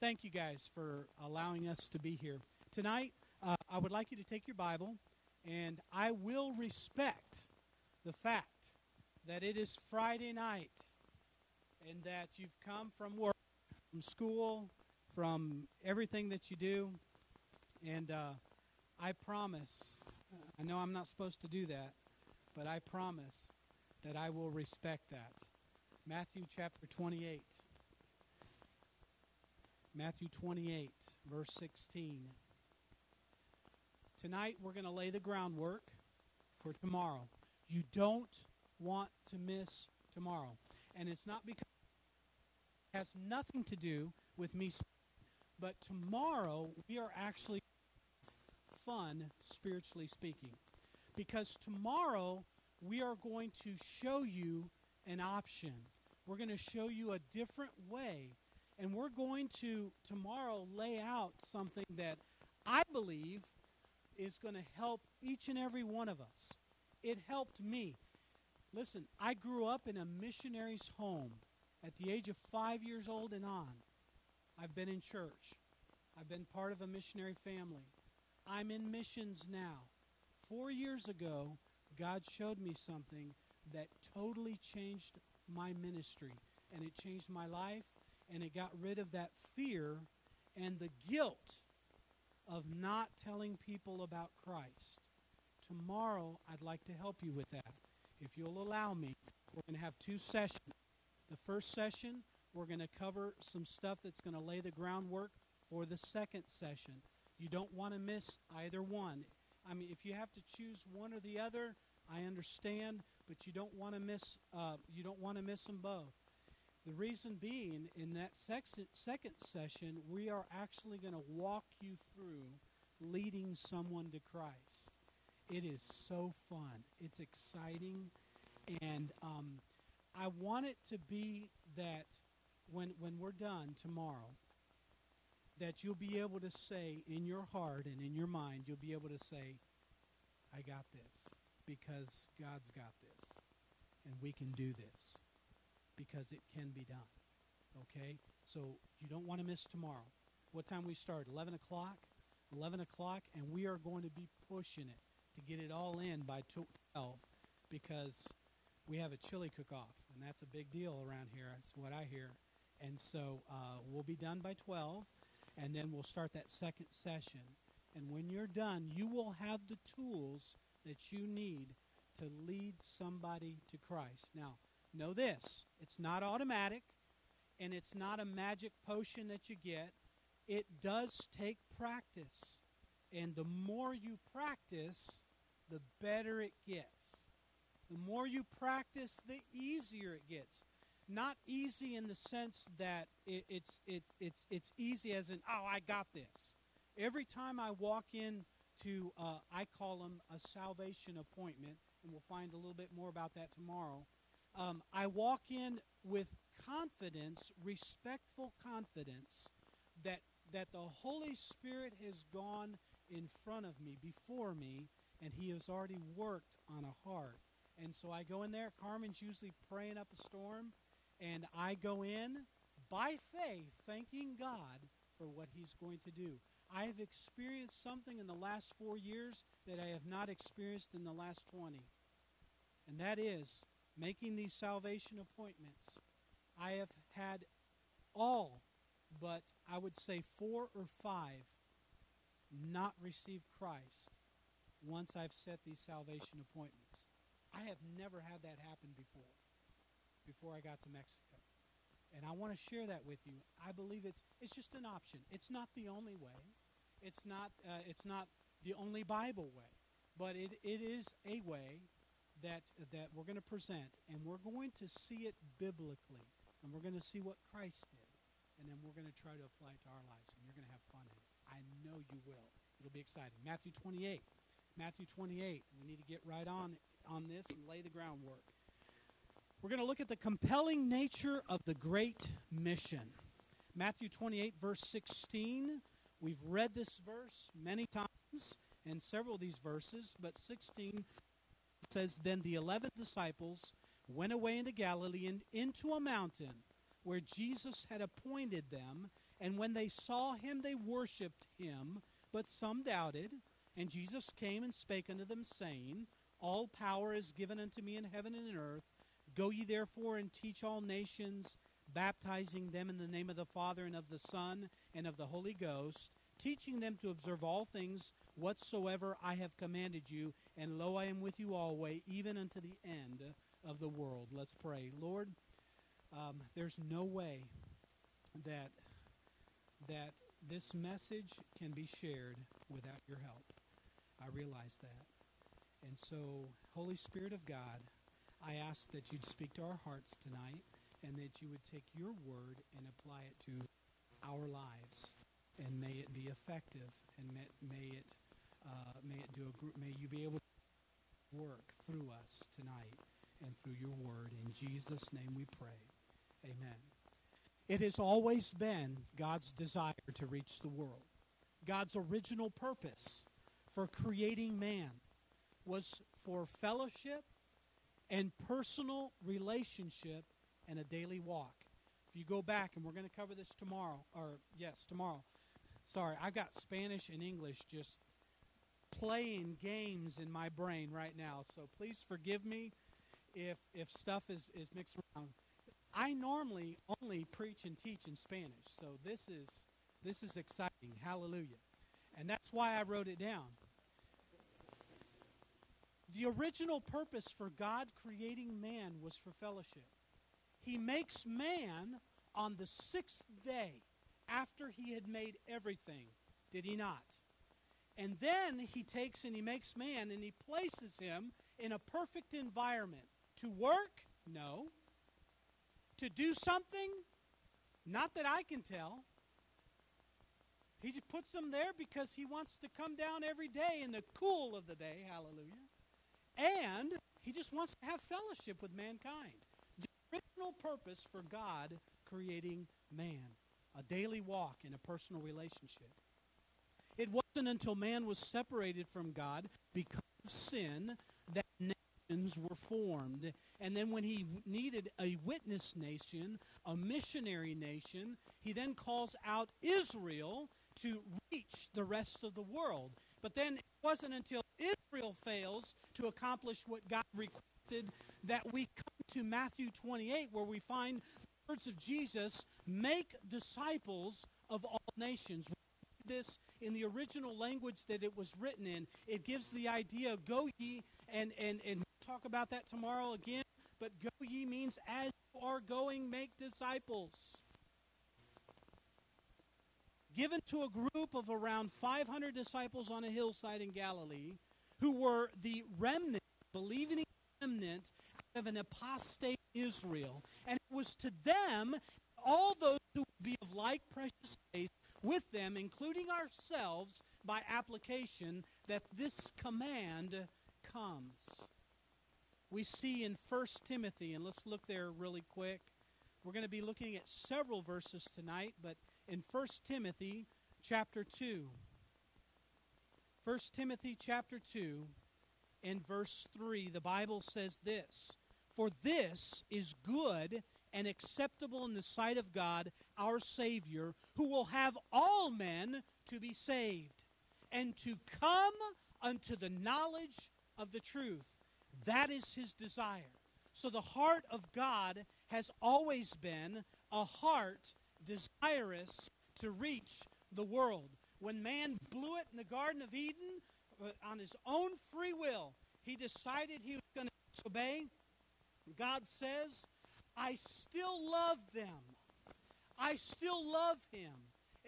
thank you guys for allowing us to be here. Tonight, uh, I would like you to take your Bible, and I will respect the fact that it is Friday night and that you've come from work, from school, from everything that you do. And uh, I promise, I know I'm not supposed to do that, but I promise that I will respect that. Matthew chapter 28. Matthew 28, verse 16. Tonight we're going to lay the groundwork for tomorrow. You don't want to miss tomorrow. And it's not because it has nothing to do with me, but tomorrow we are actually fun, spiritually speaking. Because tomorrow we are going to show you an option. We're going to show you a different way. And we're going to tomorrow lay out something that I believe is going to help each and every one of us. It helped me. Listen, I grew up in a missionary's home at the age of five years old and on. I've been in church. I've been part of a missionary family. I'm in missions now. Four years ago, God showed me something that totally changed my ministry. And it changed my life, and it got rid of that fear and the guilt of not telling people about Christ. Tomorrow, I'd like to help you with that. If you'll allow me, we're going to have two sessions. The first session, we're going to cover some stuff that's going to lay the groundwork for the second session. You don't want to miss either one. I mean, if you have to choose one or the other, I understand, but you don't want to miss. Uh, you don't want to miss them both. The reason being, in that second session, we are actually going to walk you through leading someone to Christ. It is so fun. It's exciting, and um, I want it to be that when when we're done tomorrow, that you'll be able to say in your heart and in your mind, you'll be able to say, "I got this," because God's got this, and we can do this because it can be done. Okay? So you don't want to miss tomorrow. What time we start? 11 o'clock? 11 o'clock, and we are going to be pushing it to get it all in by 12 because we have a chili cook off, and that's a big deal around here. That's what I hear. And so uh, we'll be done by 12, and then we'll start that second session. And when you're done, you will have the tools that you need to lead somebody to Christ. Now, know this it's not automatic and it's not a magic potion that you get. It does take practice. And the more you practice, the better it gets. The more you practice, the easier it gets. Not easy in the sense that it, it's, it's, it's, it's easy as in, oh, I got this. Every time I walk in to, uh, I call them a salvation appointment, and we'll find a little bit more about that tomorrow um, I walk in with confidence, respectful confidence, that that the Holy Spirit has gone in front of me, before me, and He has already worked on a heart. And so I go in there. Carmen's usually praying up a storm, and I go in by faith, thanking God for what He's going to do. I have experienced something in the last four years that I have not experienced in the last 20. And that is making these salvation appointments, I have had all but I would say four or five not receive Christ once I've set these salvation appointments. I have never had that happen before, before I got to Mexico. And I want to share that with you. I believe it's it's just an option. It's not the only way. It's not uh, it's not the only Bible way, but it, it is a way that that we're going to present, and we're going to see it biblically, and we're going to see what Christ did, and then we're going to try to apply it to our lives, and you're going to have fun in it. I know you will. It'll be exciting. Matthew 28. Matthew 28. We need to get right on on this and lay the groundwork. We're going to look at the compelling nature of the Great Mission. Matthew 28, verse 16. We've read this verse many times and several of these verses, but 16 says, Then the eleven disciples went away into Galilee and into a mountain where Jesus had appointed them, And when they saw him, they worshipped him, but some doubted. And Jesus came and spake unto them, saying, All power is given unto me in heaven and in earth. Go ye therefore and teach all nations, baptizing them in the name of the Father and of the Son and of the Holy Ghost, teaching them to observe all things whatsoever I have commanded you. And lo, I am with you always, even unto the end of the world. Let's pray. Lord, um, there's no way that that this message can be shared without your help. I realize that. And so, Holy Spirit of God, I ask that you'd speak to our hearts tonight and that you would take your word and apply it to our lives. And may it be effective and may, may it uh, may it do a may you be able to work through us tonight and through your word. In Jesus' name we pray. Amen. It has always been God's desire to reach the world. God's original purpose for creating man was for fellowship and personal relationship and a daily walk. If you go back, and we're going to cover this tomorrow, or yes, tomorrow. Sorry, I've got Spanish and English just playing games in my brain right now. So please forgive me if if stuff is, is mixed around. I normally only preach and teach in Spanish, so this is this is exciting. Hallelujah. And that's why I wrote it down. The original purpose for God creating man was for fellowship. He makes man on the sixth day after he had made everything, did he not? And then he takes and he makes man and he places him in a perfect environment. To work? No. To do something? Not that I can tell. He just puts them there because he wants to come down every day in the cool of the day. Hallelujah. And he just wants to have fellowship with mankind. The original purpose for God creating man a daily walk in a personal relationship. It wasn't until man was separated from God because of sin that nations were formed. And then when he needed a witness nation, a missionary nation, he then calls out Israel to reach the rest of the world. But then it wasn't until Israel fails to accomplish what God requested that we come to Matthew 28, where we find the words of Jesus make disciples of all nations. This in the original language that it was written in, it gives the idea go ye, and, and, and talk about that tomorrow again. But go ye means as you are going, make disciples given to a group of around 500 disciples on a hillside in Galilee who were the remnant, believing remnant of an apostate Israel. And it was to them, all those who would be of like precious faith with them, including ourselves by application, that this command comes. We see in 1 Timothy, and let's look there really quick. We're going to be looking at several verses tonight, but in 1 Timothy chapter 2. 1 Timothy chapter 2 in verse 3, the Bible says this For this is good and acceptable in the sight of God, our Savior, who will have all men to be saved and to come unto the knowledge of the truth. That is his desire. So the heart of God has always been a heart desirous to reach the world. When man blew it in the Garden of Eden uh, on his own free will, he decided he was going to disobey. God says, I still love them. I still love him.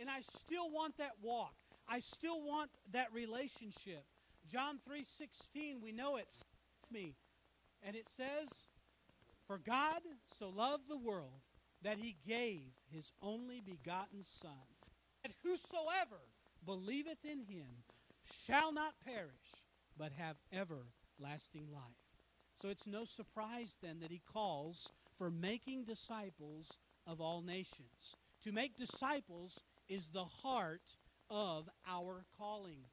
And I still want that walk. I still want that relationship. John 3:16, we know it's me. And it says, "For God so loved the world that he gave his only begotten Son, that whosoever believeth in him shall not perish, but have everlasting life. So it's no surprise then that he calls for making disciples of all nations. To make disciples is the heart of our calling.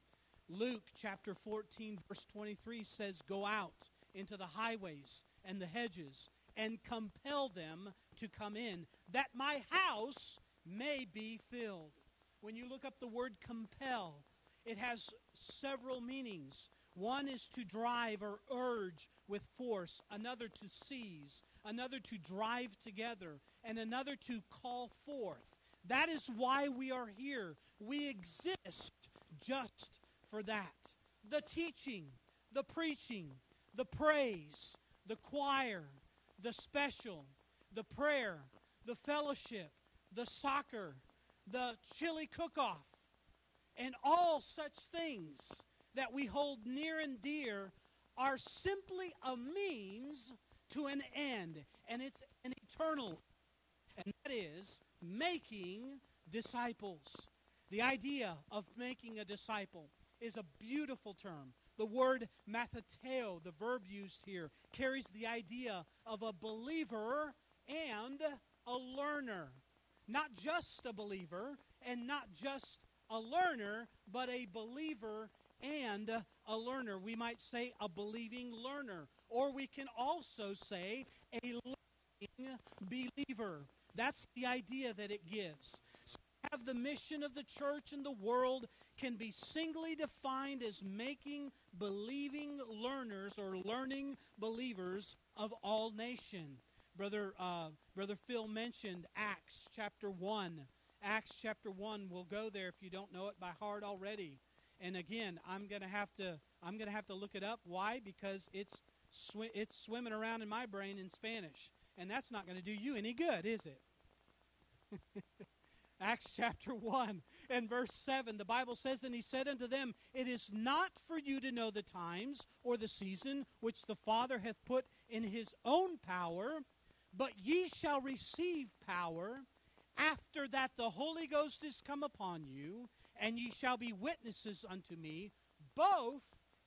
Luke chapter 14, verse 23 says, Go out into the highways and the hedges and compel them to come in, that my house may be filled. When you look up the word compel, it has several meanings. One is to drive or urge with force, another to seize, another to drive together, and another to call forth. That is why we are here. We exist just for that. The teaching, the preaching, the praise, the choir, the special, the prayer, the fellowship, the soccer, the chili cook off, and all such things that we hold near and dear are simply a means to an end, and it's an eternal, and that is making disciples. The idea of making a disciple is a beautiful term. The word matheteo, the verb used here, carries the idea of a believer and a learner. Not just a believer and not just a learner, but a believer and a learner. We might say a believing learner, or we can also say a learning believer. That's the idea that it gives. So have the mission of the church and the world can be singly defined as making believing learners or learning believers of all nation. Brother, uh, Brother Phil mentioned Acts chapter 1. Acts chapter 1, we'll go there if you don't know it by heart already. And again, I'm going to have to I'm going to have to look it up. Why? Because it's sw- it's swimming around in my brain in Spanish, and that's not going to do you any good, is it? Acts chapter 1 and verse 7, the Bible says, And he said unto them, It is not for you to know the times or the season which the Father hath put in his own power, but ye shall receive power after that the Holy Ghost is come upon you, and ye shall be witnesses unto me, both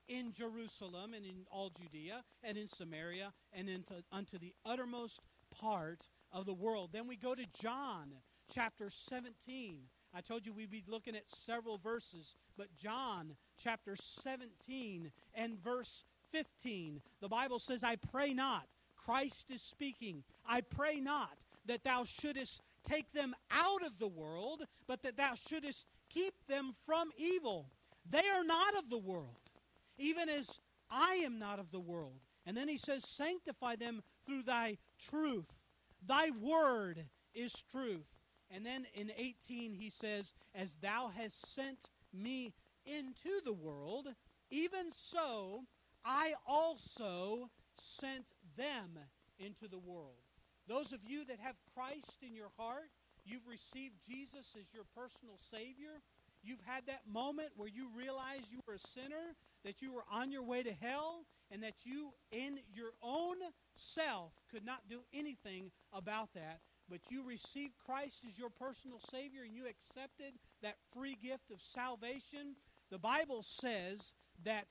in Jerusalem and in all Judea and in Samaria and into, unto the uttermost part of the world. Then we go to John chapter 17. I told you we'd be looking at several verses, but John chapter 17 and verse 15, the Bible says, I pray not. Christ is speaking. I pray not that thou shouldest take them out of the world, but that thou shouldest keep them from evil. They are not of the world, even as I am not of the world. And then he says, Sanctify them through thy truth. Thy word is truth. And then in 18, he says, As thou hast sent me into the world, even so I also sent them into the world. Those of you that have Christ in your heart, you've received Jesus as your personal Savior. You've had that moment where you realized you were a sinner, that you were on your way to hell, and that you, in your own self, could not do anything about that but you received Christ as your personal Savior and you accepted that free gift of salvation, the Bible says that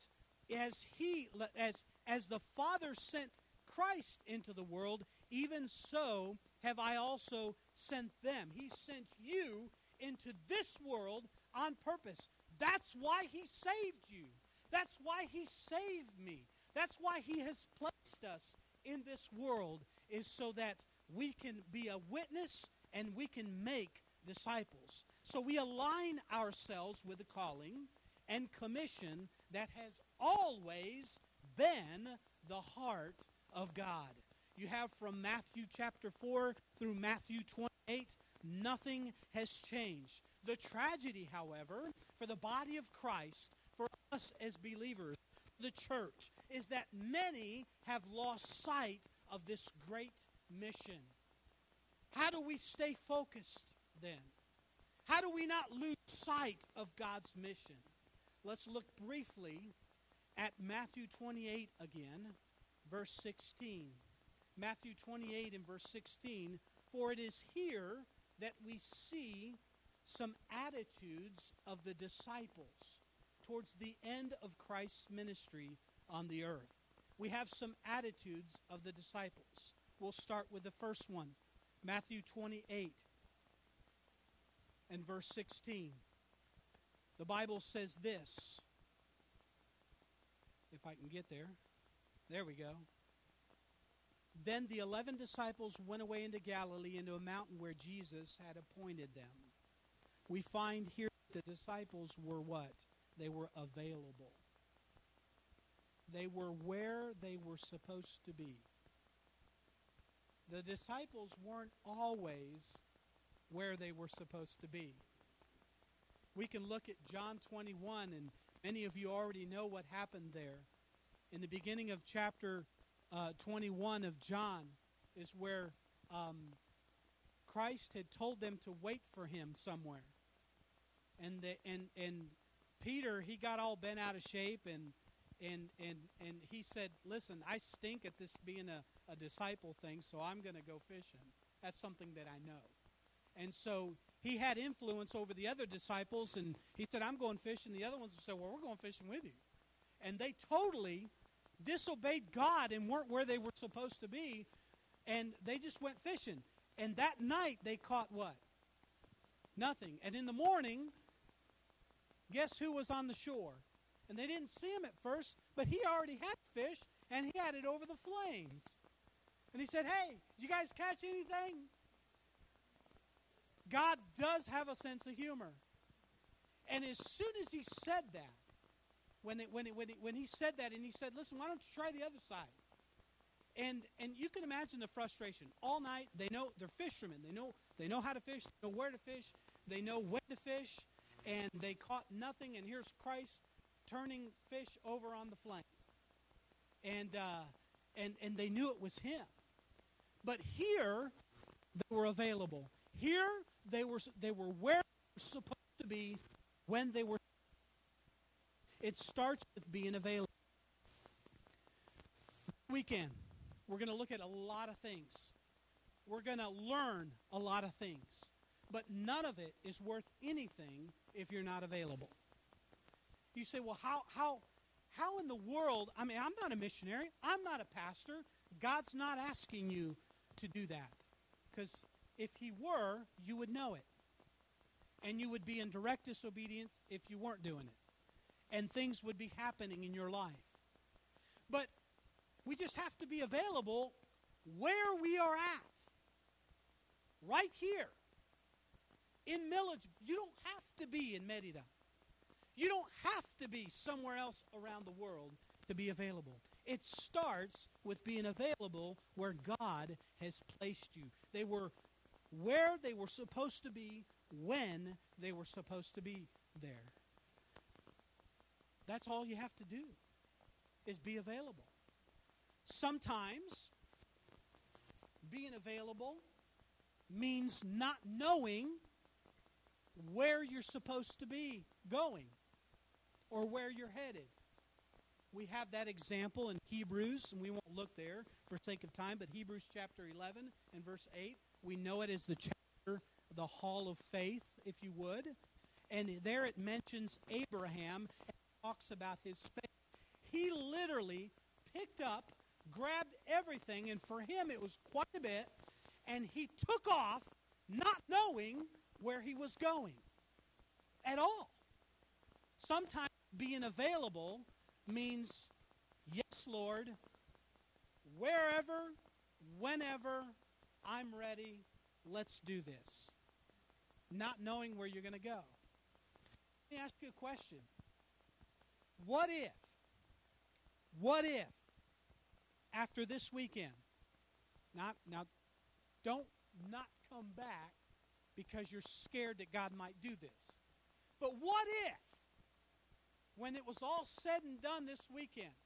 as He, as, as the Father sent Christ into the world, even so have I also sent them. He sent you into this world on purpose. That's why He saved you. That's why He saved me. That's why He has placed us in this world, is so that we can be a witness and we can make disciples. So we align ourselves with the calling and commission that has always been the heart of God. You have from Matthew chapter 4 through Matthew 28, nothing has changed. The tragedy, however, for the body of Christ, for us as believers, the church, is that many have lost sight of this great mission. How do we stay focused then? How do we not lose sight of God's mission? Let's look briefly at Matthew 28 again, verse 16. Matthew 28 and verse 16. For it is here that we see some attitudes of the disciples towards the end of Christ's ministry on the earth. We have some attitudes of the disciples. We'll start with the first one Matthew 28 and verse 16. The Bible says this. If I can get there. There we go. Then the eleven disciples went away into Galilee, into a mountain where Jesus had appointed them. We find here the disciples were what? They were available. They were where they were supposed to be. The disciples weren't always where they were supposed to be. We can look at John 21, and many of you already know what happened there. In the beginning of chapter uh, 21 of John is where um, Christ had told them to wait for him somewhere. And, the, and, and Peter, he got all bent out of shape and, and, and, and he said, Listen, I stink at this being a, a disciple thing, so I'm going to go fishing. That's something that I know. And so he had influence over the other disciples, and he said, I'm going fishing. The other ones said, Well, we're going fishing with you. And they totally disobeyed God and weren't where they were supposed to be, and they just went fishing. And that night they caught what? Nothing. And in the morning, guess who was on the shore? And they didn't see him at first, but he already had fish and he had it over the flames. And he said, Hey, you guys catch anything? God does have a sense of humor. And as soon as he said that, when, it, when, it, when, it, when he said that and he said, listen, why don't you try the other side? And, and you can imagine the frustration. All night, they know they're fishermen. They know, they know how to fish, they know where to fish, they know when to fish, and they caught nothing. And here's Christ turning fish over on the flame. And, uh, and, and they knew it was him. But here, they were available. Here, they were, they were where they were supposed to be when they were it starts with being available. Weekend, we're going to look at a lot of things. We're going to learn a lot of things. But none of it is worth anything if you're not available. You say, well, how, how, how in the world? I mean, I'm not a missionary, I'm not a pastor. God's not asking you to do that. Because if He were, you would know it. And you would be in direct disobedience if you weren't doing it and things would be happening in your life. But we just have to be available where we are at. Right here. In Millage, you don't have to be in Merida. You don't have to be somewhere else around the world to be available. It starts with being available where God has placed you. They were where they were supposed to be when they were supposed to be there. That's all you have to do is be available. Sometimes being available means not knowing where you're supposed to be going or where you're headed. We have that example in Hebrews, and we won't look there for sake of time, but Hebrews chapter 11 and verse 8, we know it as the chapter, the hall of faith, if you would. And there it mentions Abraham talks about his faith. He literally picked up, grabbed everything, and for him it was quite a bit, and he took off not knowing where he was going at all. Sometimes being available means, yes, Lord, wherever, whenever I'm ready, let's do this. Not knowing where you're going to go. Let me ask you a question. What if, what if, after this weekend, not now, don't not come back because you're scared that God might do this. But what if, when it was all said and done this weekend,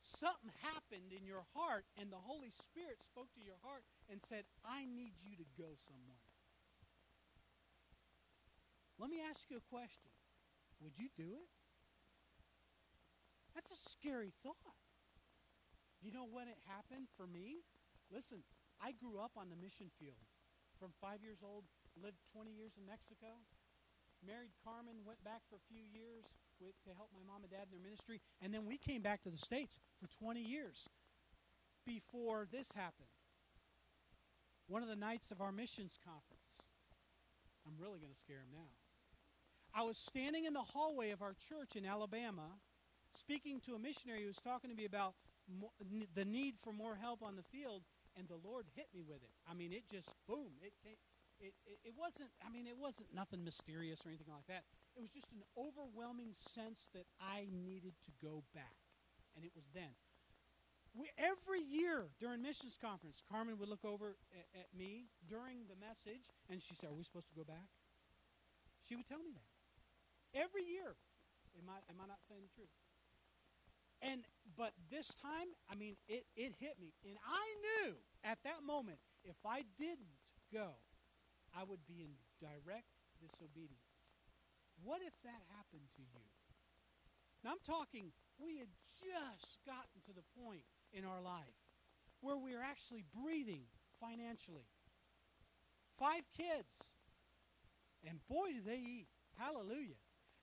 something happened in your heart and the Holy Spirit spoke to your heart and said, I need you to go somewhere? Let me ask you a question. Would you do it? That's a scary thought. You know when it happened for me? Listen, I grew up on the mission field. From five years old, lived 20 years in Mexico. Married Carmen, went back for a few years with, to help my mom and dad in their ministry. And then we came back to the States for 20 years before this happened. One of the nights of our missions conference. I'm really going to scare him now. I was standing in the hallway of our church in Alabama speaking to a missionary who was talking to me about mo- the need for more help on the field, and the Lord hit me with it. I mean, it just boom. It came. It, it, it wasn't. I mean, it wasn't nothing mysterious or anything like that. It was just an overwhelming sense that I needed to go back, and it was then. We, every year during missions conference, Carmen would look over at, at me during the message, and she said, "Are we supposed to go back?" She would tell me that every year. Am I am I not saying the truth? And but this time, I mean, it it hit me, and I knew at that moment if I didn't go, I would be in direct disobedience. What if that happened to you? Now I'm talking. We had just gotten to the point in our life where we are actually breathing financially. Five kids. And boy, do they eat. Hallelujah.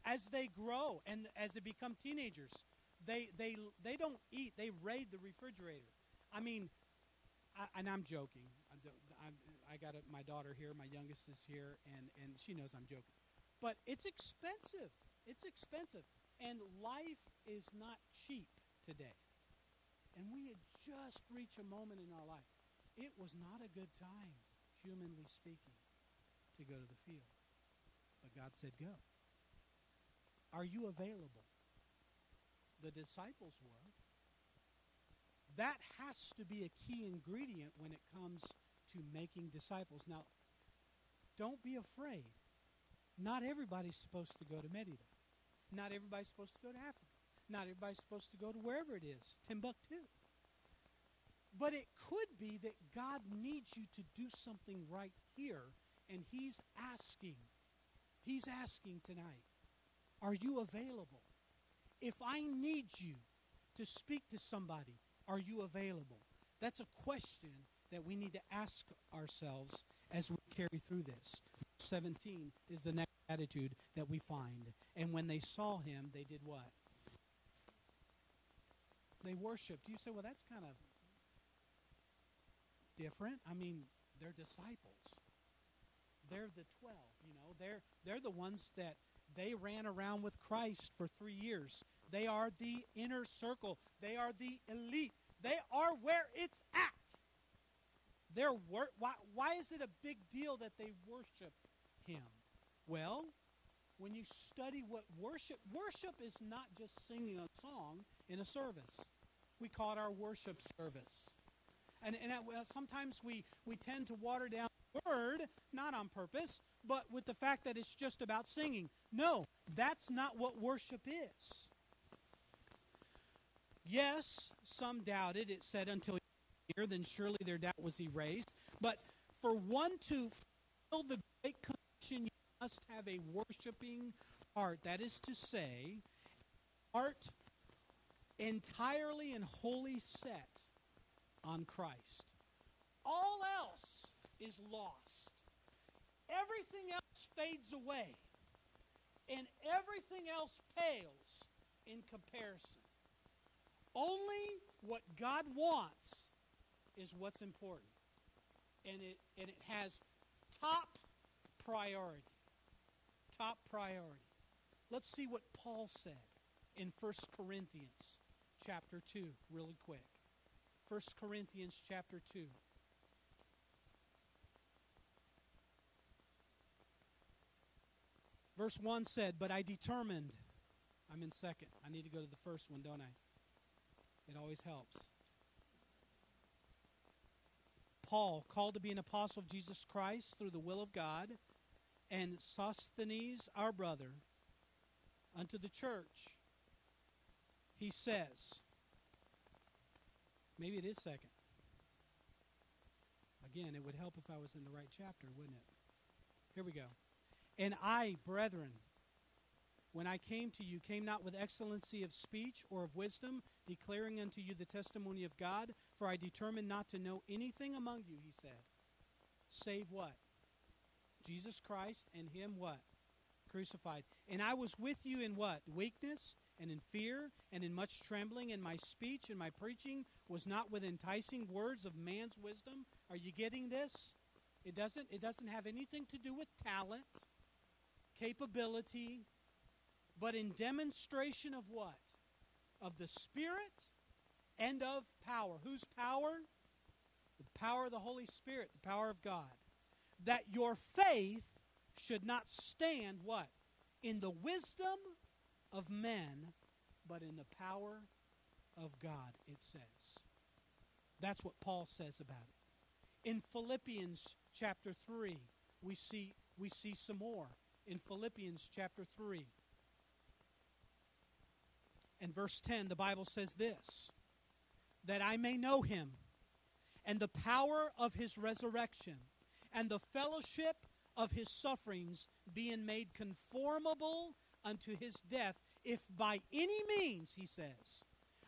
As they grow and as they become teenagers, they, they, they don't eat, they raid the refrigerator. I mean, I, and I'm joking. I'm, I got a, my daughter here, my youngest is here, and, and she knows I'm joking. But it's expensive. It's expensive. And life is not cheap today. And we had just reached a moment in our life. It was not a good time, humanly speaking, to go to the field. But God said, Go. Are you available? The disciples were. That has to be a key ingredient when it comes to making disciples. Now, don't be afraid. Not everybody's supposed to go to Merida. Not everybody's supposed to go to Africa. Not everybody's supposed to go to wherever it is, Timbuktu. But it could be that God needs you to do something right here, and He's asking. He's asking tonight, are you available? If I need you to speak to somebody, are you available? That's a question that we need to ask ourselves as we carry through this. 17 is the next attitude that we find. And when they saw him, they did what? They worshiped. You say, well, that's kind of different. I mean, they're disciples. They're the 12, you know. They're they're the ones that they ran around with Christ for 3 years. They are the inner circle. They are the elite. They are where it's at. They're wor- why, why is it a big deal that they worshiped him? Well, when you study what worship worship is not just singing a song in a service. We call it our worship service. And, and uh, sometimes we, we tend to water down word, not on purpose, but with the fact that it's just about singing. No, that's not what worship is. Yes, some doubted. It said until here, then surely their doubt was erased. But for one to fulfill the great commission, you must have a worshiping heart. That is to say, heart entirely and wholly set on Christ. All else is lost. Everything else fades away. And everything else pales in comparison. Only what God wants is what's important. And it, and it has top priority. Top priority. Let's see what Paul said in 1 Corinthians chapter 2, really quick. 1 Corinthians chapter 2. Verse 1 said, But I determined. I'm in second. I need to go to the first one, don't I? It always helps. Paul, called to be an apostle of Jesus Christ through the will of God, and Sosthenes, our brother, unto the church. He says, maybe it is second. Again, it would help if I was in the right chapter, wouldn't it? Here we go. And I, brethren, when I came to you, came not with excellency of speech or of wisdom, declaring unto you the testimony of God, for I determined not to know anything among you, he said, save what? Jesus Christ and him what? Crucified. And I was with you in what? Weakness and in fear and in much trembling, and my speech and my preaching was not with enticing words of man's wisdom. Are you getting this? It doesn't it doesn't have anything to do with talent, capability, but in demonstration of what? Of the Spirit and of power. Whose power? The power of the Holy Spirit, the power of God. That your faith should not stand what? In the wisdom of men, but in the power of God, it says. That's what Paul says about it. In Philippians chapter 3, we see, we see some more. In Philippians chapter 3 and verse 10, the Bible says this that I may know him and the power of his resurrection and the fellowship of his sufferings, being made conformable unto his death, if by any means, he says,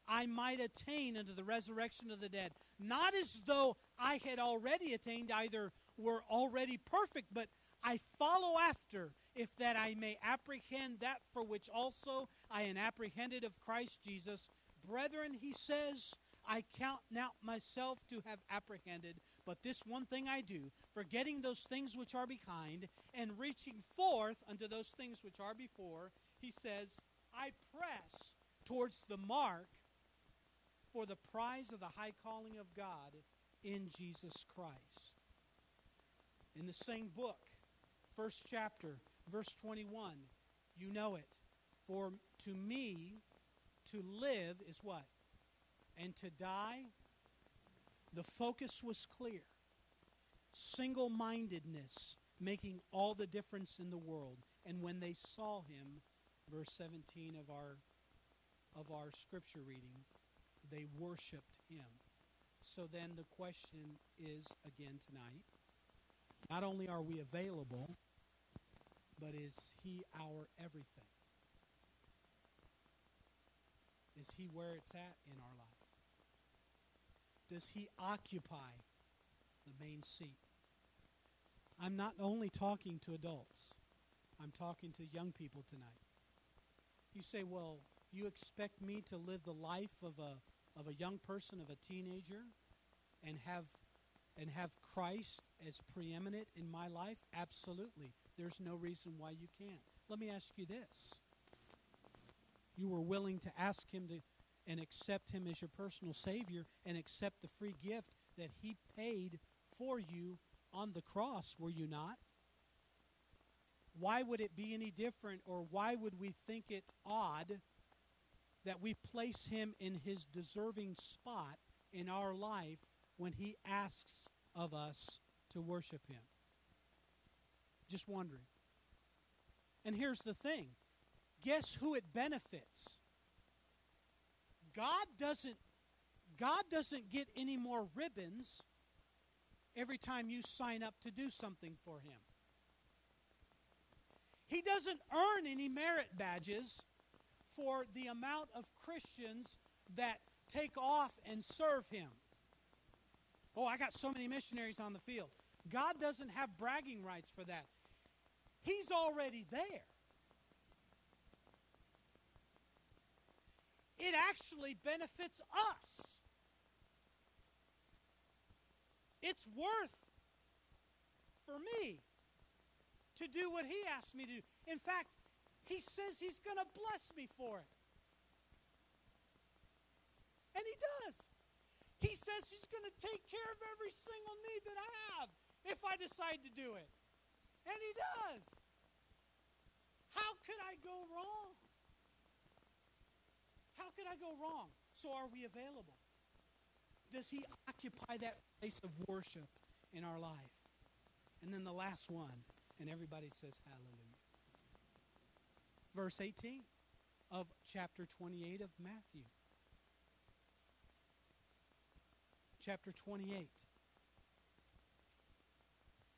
I might attain unto the resurrection of the dead. Not as though I had already attained, either were already perfect, but I follow after, if that I may apprehend that for which also I am apprehended of Christ Jesus. Brethren, he says, I count not myself to have apprehended, but this one thing I do, forgetting those things which are behind, and reaching forth unto those things which are before, he says, I press towards the mark for the prize of the high calling of God in Jesus Christ. In the same book, first chapter, verse 21, you know it. For to me, to live is what? And to die, the focus was clear. Single mindedness making all the difference in the world. And when they saw him, verse 17 of our, of our scripture reading, they worshiped him. So then the question is again tonight not only are we available, but is he our everything? Is he where it's at in our life? Does he occupy the main seat? I'm not only talking to adults, I'm talking to young people tonight. You say, well, you expect me to live the life of a of a young person, of a teenager, and have and have Christ as preeminent in my life? Absolutely. There's no reason why you can't. Let me ask you this. You were willing to ask him to and accept him as your personal savior and accept the free gift that he paid for you on the cross, were you not? Why would it be any different or why would we think it odd that we place him in his deserving spot in our life when he asks of us to worship him. Just wondering. And here's the thing guess who it benefits? God doesn't God doesn't get any more ribbons every time you sign up to do something for him. He doesn't earn any merit badges for the amount of Christians that take off and serve him. Oh, I got so many missionaries on the field. God doesn't have bragging rights for that. He's already there. It actually benefits us. It's worth for me to do what He asked me to do. In fact, he says he's going to bless me for it. And he does. He says he's going to take care of every single need that I have if I decide to do it. And he does. How could I go wrong? How could I go wrong? So are we available? Does he occupy that place of worship in our life? And then the last one, and everybody says hallelujah verse 18 of chapter 28 of Matthew. Chapter 28.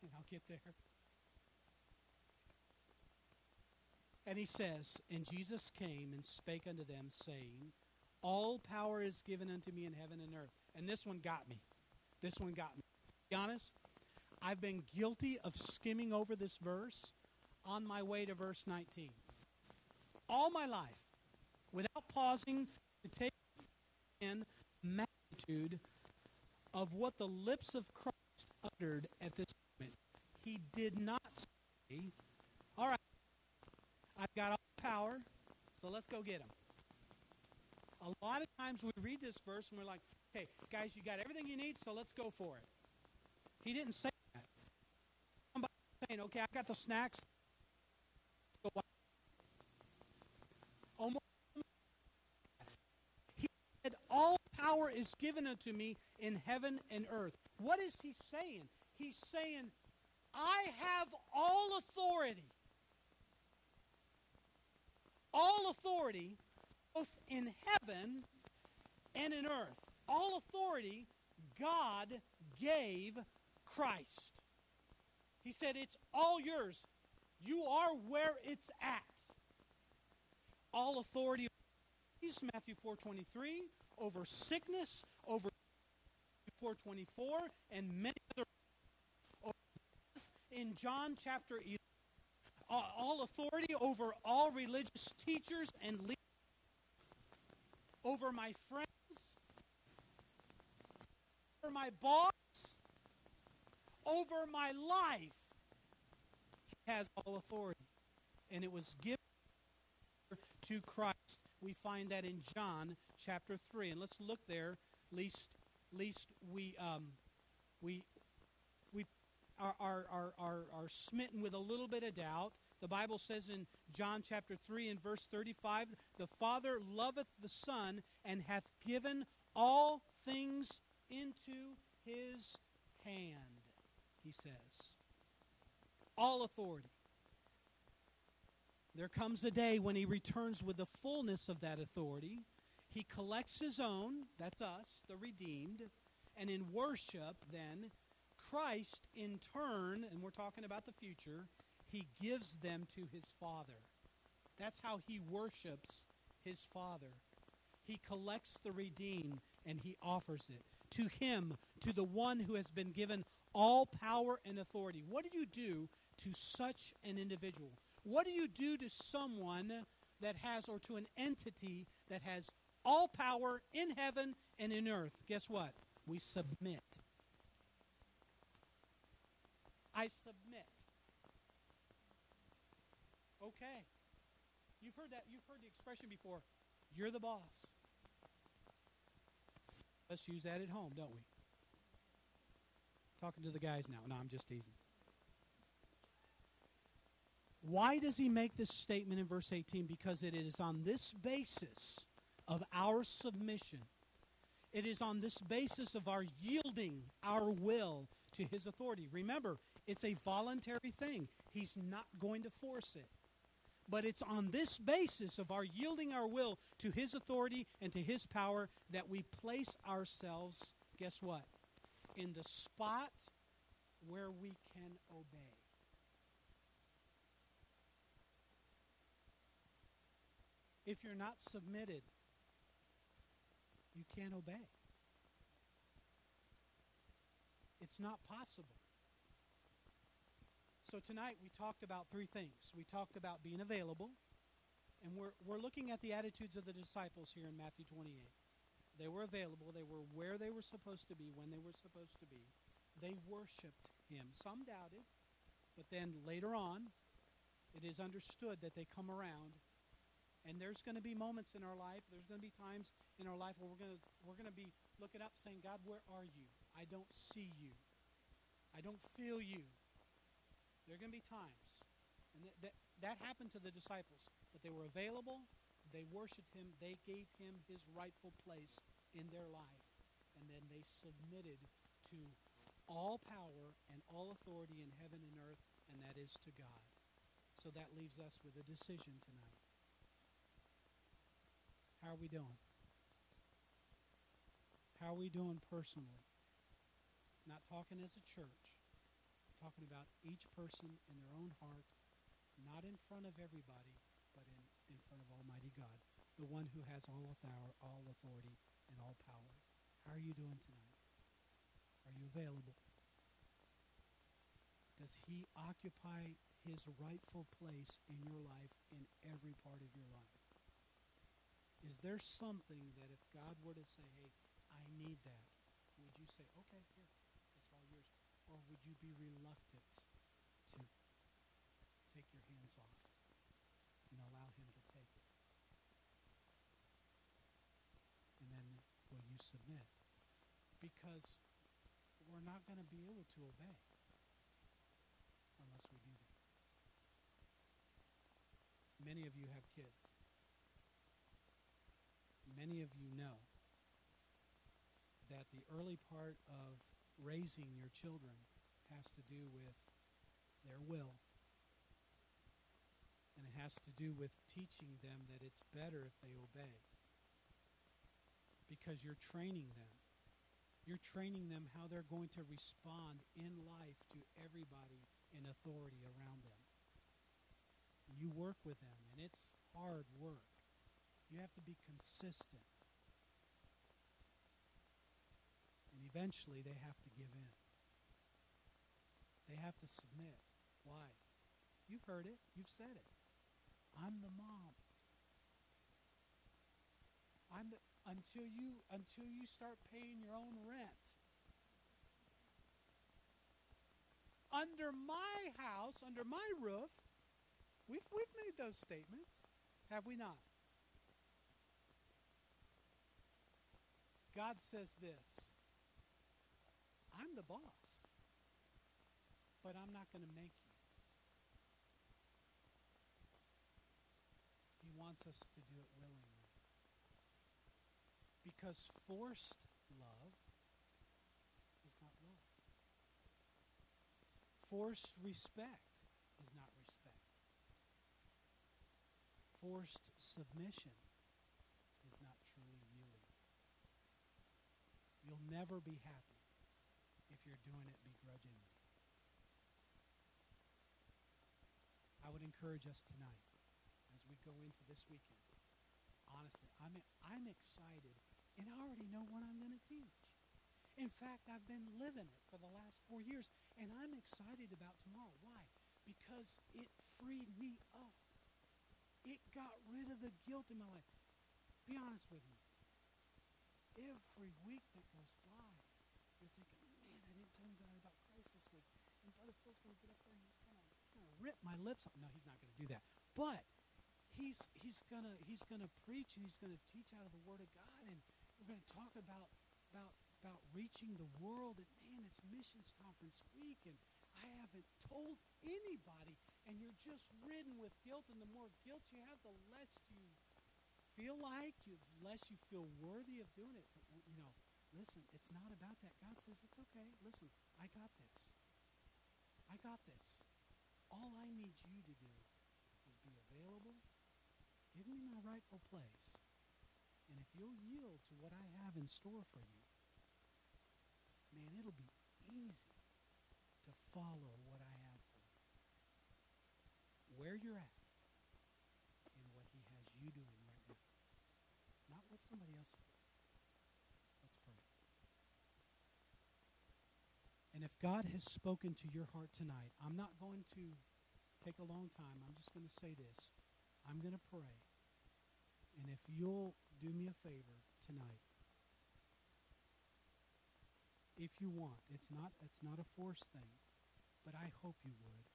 And I'll get there. And he says, And Jesus came and spake unto them, saying, All power is given unto me in heaven and earth. And this one got me. This one got me. To be honest, I've been guilty of skimming over this verse on my way to verse 19 all my life without pausing to take in magnitude of what the lips of Christ uttered at this moment. He did not say, All right, I've got all the power, so let's go get him. A lot of times we read this verse and we're like, okay, guys, you got everything you need, so let's go for it. He didn't say that. Somebody saying, okay, I got the snacks. He said, all power is given unto me in heaven and earth. What is he saying? He's saying, I have all authority. All authority, both in heaven and in earth. All authority God gave Christ. He said, It's all yours. You are where it's at. All authority is Matthew 4:23 over sickness, over 424 and many other in John chapter 11 all authority over all religious teachers and leaders over my friends over my boss over my life. He has all authority and it was given to Christ. We find that in John chapter 3 and let's look there. Least least we um, we we are, are, are, are, are smitten with a little bit of doubt. The Bible says in John chapter 3 and verse 35, the Father loveth the Son and hath given all things into his hand, he says. All authority. There comes a day when he returns with the fullness of that authority he collects his own, that's us, the redeemed, and in worship, then, Christ in turn, and we're talking about the future, he gives them to his Father. That's how he worships his Father. He collects the redeemed and he offers it to him, to the one who has been given all power and authority. What do you do to such an individual? What do you do to someone that has, or to an entity that has all power in heaven and in earth. Guess what? We submit. I submit. Okay. You've heard that you've heard the expression before. You're the boss. Let's use that at home, don't we? Talking to the guys now. No, I'm just teasing. Why does he make this statement in verse 18? Because it is on this basis of our submission. It is on this basis of our yielding our will to his authority. Remember, it's a voluntary thing. He's not going to force it. But it's on this basis of our yielding our will to his authority and to his power that we place ourselves, guess what? In the spot where we can obey. If you're not submitted, you can't obey. It's not possible. So tonight we talked about three things. We talked about being available, and we're, we're looking at the attitudes of the disciples here in Matthew 28. They were available, they were where they were supposed to be, when they were supposed to be. They worshiped him. Some doubted, but then later on, it is understood that they come around and there's going to be moments in our life, there's going to be times in our life where we're going to we're going to be looking up saying, "God, where are you? I don't see you. I don't feel you." There are going to be times. And that, that, that happened to the disciples, but they were available, they worshiped him, they gave him his rightful place in their life, and then they submitted to all power and all authority in heaven and earth, and that is to God. So that leaves us with a decision tonight. How are we doing? How are we doing personally? Not talking as a church, talking about each person in their own heart, not in front of everybody, but in, in front of Almighty God, the one who has all authority, all authority and all power. How are you doing tonight? Are you available? Does he occupy his rightful place in your life in every part of your life? Is there something that if God were to say, hey, I need that, would you say, okay, here? Or would you be reluctant to take your hands off and allow Him to take it? Amen. submit because we're not going to be able to obey unless we do that. Many of you have kids. Many of you know that the early part of raising your children has to do with their will. And it has to do with teaching them that it's better if they obey. Because you're training them. You're training them how they're going to respond in life to everybody in authority around them. You work with them, and it's hard work. You have to be consistent. And eventually they have to give in. They have to submit. Why? You've heard it. You've said it. I'm the mom. I'm the, until you until you start paying your own rent. Under my house, under my roof, we've we've made those statements, have we not? God says this. I'm the boss, but I'm not going to make you. He wants us to do it willingly. Because forced love is not love. Forced respect is not respect. Forced submission is not truly yielding. You'll never be happy if you're doing it begrudgingly. I would encourage us tonight as we go into this weekend. Honestly, I'm I'm excited and I already know what I'm going to teach. In fact, I've been living it for the last 4 years and I'm excited about tomorrow. Why? Because it freed me up. It got rid of the guilt in my life. Be honest with me. Every week that goes by, you're thinking, man, I didn't tell anybody about Christ this week. And Brother Phil's going to get up there and he's going to he's going to rip my lips off. No, he's not going to do that. But he's he's going to he's going to preach and he's going to teach out of the Word of God, and we're going to talk about about about reaching the world. And man, it's missions conference week, and I haven't told anybody. And you're just ridden with guilt, and the more guilt you have, the less you feel like, you, the less you feel worthy of doing it. You know, listen, it's not about that. God says it's okay. Listen, I got this. I got this. All I need you to do is be available. Give me my rightful place. And if you'll yield to what I have in store for you, man, it'll be easy to follow what I have for you. Where you're at and what he has you doing right now. Not what somebody else. Let's pray. And if God has spoken to your heart tonight, I'm not going to take a long time. I'm just going to say this. I'm going to pray. And if you'll do me a favor tonight, if you want, it's not it's not a forced thing, but I hope you would.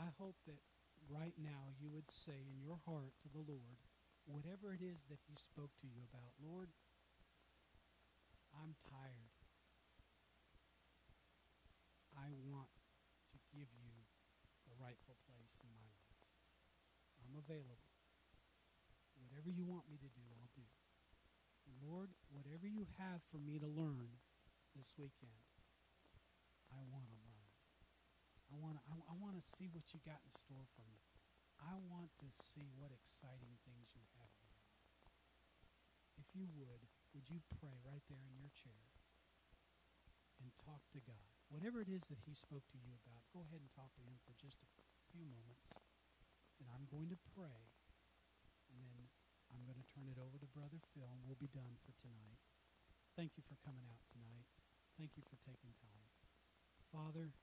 I hope that right now you would say in your heart to the Lord, whatever it is that he spoke to you about, Lord, I'm tired. I want to give you the rightful place in my life. I'm available. Whatever you want me to do, I'll do. And Lord, whatever you have for me to learn this weekend, I want to learn. I want to I, I want to see what you got in store for me. I want to see what exciting things you have. If you would, would you pray right there in your chair and talk to God? Whatever it is that he spoke to you about, go ahead and talk to him for just a few moments. And I'm going to pray, and then I'm going to turn it over to Brother Phil, and we'll be done for tonight. Thank you for coming out tonight. Thank you for taking time. Father,